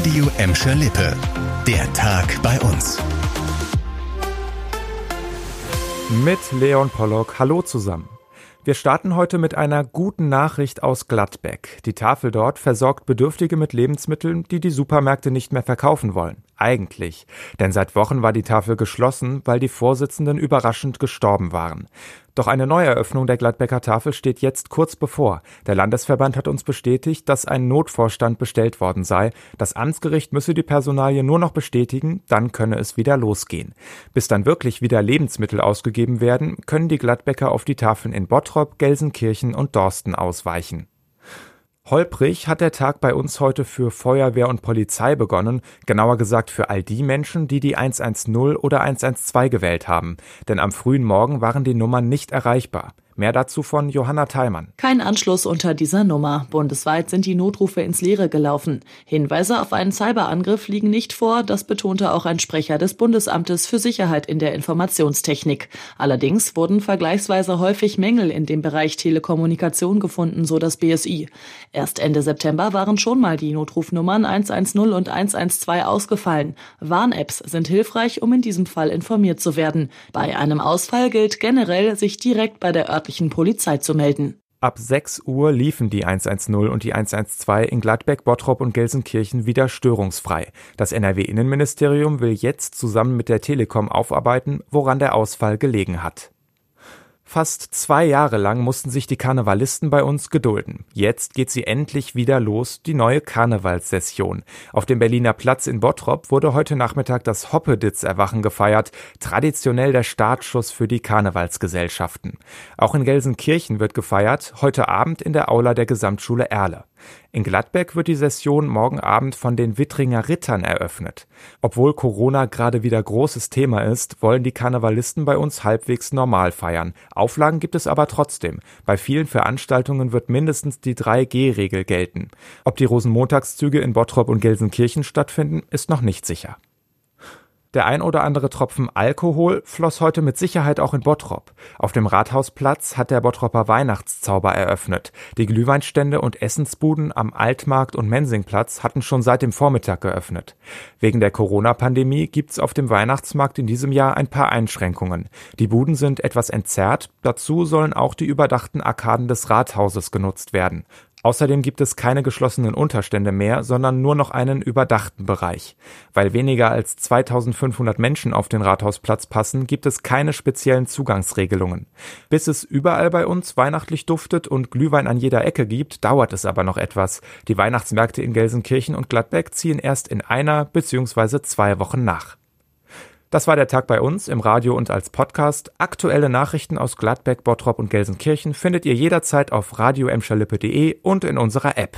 Radio Emscher Lippe. Der Tag bei uns. Mit Leon Pollock. Hallo zusammen. Wir starten heute mit einer guten Nachricht aus Gladbeck. Die Tafel dort versorgt Bedürftige mit Lebensmitteln, die die Supermärkte nicht mehr verkaufen wollen. Eigentlich. Denn seit Wochen war die Tafel geschlossen, weil die Vorsitzenden überraschend gestorben waren. Doch eine Neueröffnung der Gladbecker Tafel steht jetzt kurz bevor. Der Landesverband hat uns bestätigt, dass ein Notvorstand bestellt worden sei. Das Amtsgericht müsse die Personalie nur noch bestätigen, dann könne es wieder losgehen. Bis dann wirklich wieder Lebensmittel ausgegeben werden, können die Gladbecker auf die Tafeln in Bottrop, Gelsenkirchen und Dorsten ausweichen. Holprig hat der Tag bei uns heute für Feuerwehr und Polizei begonnen, genauer gesagt für all die Menschen, die die 110 oder 112 gewählt haben, denn am frühen Morgen waren die Nummern nicht erreichbar. Mehr dazu von Johanna Theimann. Kein Anschluss unter dieser Nummer. Bundesweit sind die Notrufe ins Leere gelaufen. Hinweise auf einen Cyberangriff liegen nicht vor, das betonte auch ein Sprecher des Bundesamtes für Sicherheit in der Informationstechnik. Allerdings wurden vergleichsweise häufig Mängel in dem Bereich Telekommunikation gefunden, so das BSI. Erst Ende September waren schon mal die Notrufnummern 110 und 112 ausgefallen. Warn-Apps sind hilfreich, um in diesem Fall informiert zu werden. Bei einem Ausfall gilt generell, sich direkt bei der örtlichen örtlichen Polizei zu melden. Ab 6 Uhr liefen die 110 und die 112 in Gladbeck, Bottrop und Gelsenkirchen wieder störungsfrei. Das NRW-Innenministerium will jetzt zusammen mit der Telekom aufarbeiten, woran der Ausfall gelegen hat. Fast zwei Jahre lang mussten sich die Karnevalisten bei uns gedulden. Jetzt geht sie endlich wieder los, die neue Karnevalssession. Auf dem Berliner Platz in Bottrop wurde heute Nachmittag das Hoppeditz-Erwachen gefeiert, traditionell der Startschuss für die Karnevalsgesellschaften. Auch in Gelsenkirchen wird gefeiert, heute Abend in der Aula der Gesamtschule Erle. In Gladbeck wird die Session morgen Abend von den Wittringer Rittern eröffnet. Obwohl Corona gerade wieder großes Thema ist, wollen die Karnevalisten bei uns halbwegs normal feiern. Auflagen gibt es aber trotzdem. Bei vielen Veranstaltungen wird mindestens die 3G-Regel gelten. Ob die Rosenmontagszüge in Bottrop und Gelsenkirchen stattfinden, ist noch nicht sicher. Der ein oder andere Tropfen Alkohol floss heute mit Sicherheit auch in Bottrop. Auf dem Rathausplatz hat der Bottropper Weihnachtszauber eröffnet. Die Glühweinstände und Essensbuden am Altmarkt und Mensingplatz hatten schon seit dem Vormittag geöffnet. Wegen der Corona-Pandemie gibt's auf dem Weihnachtsmarkt in diesem Jahr ein paar Einschränkungen. Die Buden sind etwas entzerrt, dazu sollen auch die überdachten Arkaden des Rathauses genutzt werden. Außerdem gibt es keine geschlossenen Unterstände mehr, sondern nur noch einen überdachten Bereich. Weil weniger als 2500 Menschen auf den Rathausplatz passen, gibt es keine speziellen Zugangsregelungen. Bis es überall bei uns weihnachtlich duftet und Glühwein an jeder Ecke gibt, dauert es aber noch etwas. Die Weihnachtsmärkte in Gelsenkirchen und Gladbeck ziehen erst in einer bzw. zwei Wochen nach. Das war der Tag bei uns im Radio und als Podcast. Aktuelle Nachrichten aus Gladbeck, Bottrop und Gelsenkirchen findet ihr jederzeit auf radioemscherlippe.de und in unserer App.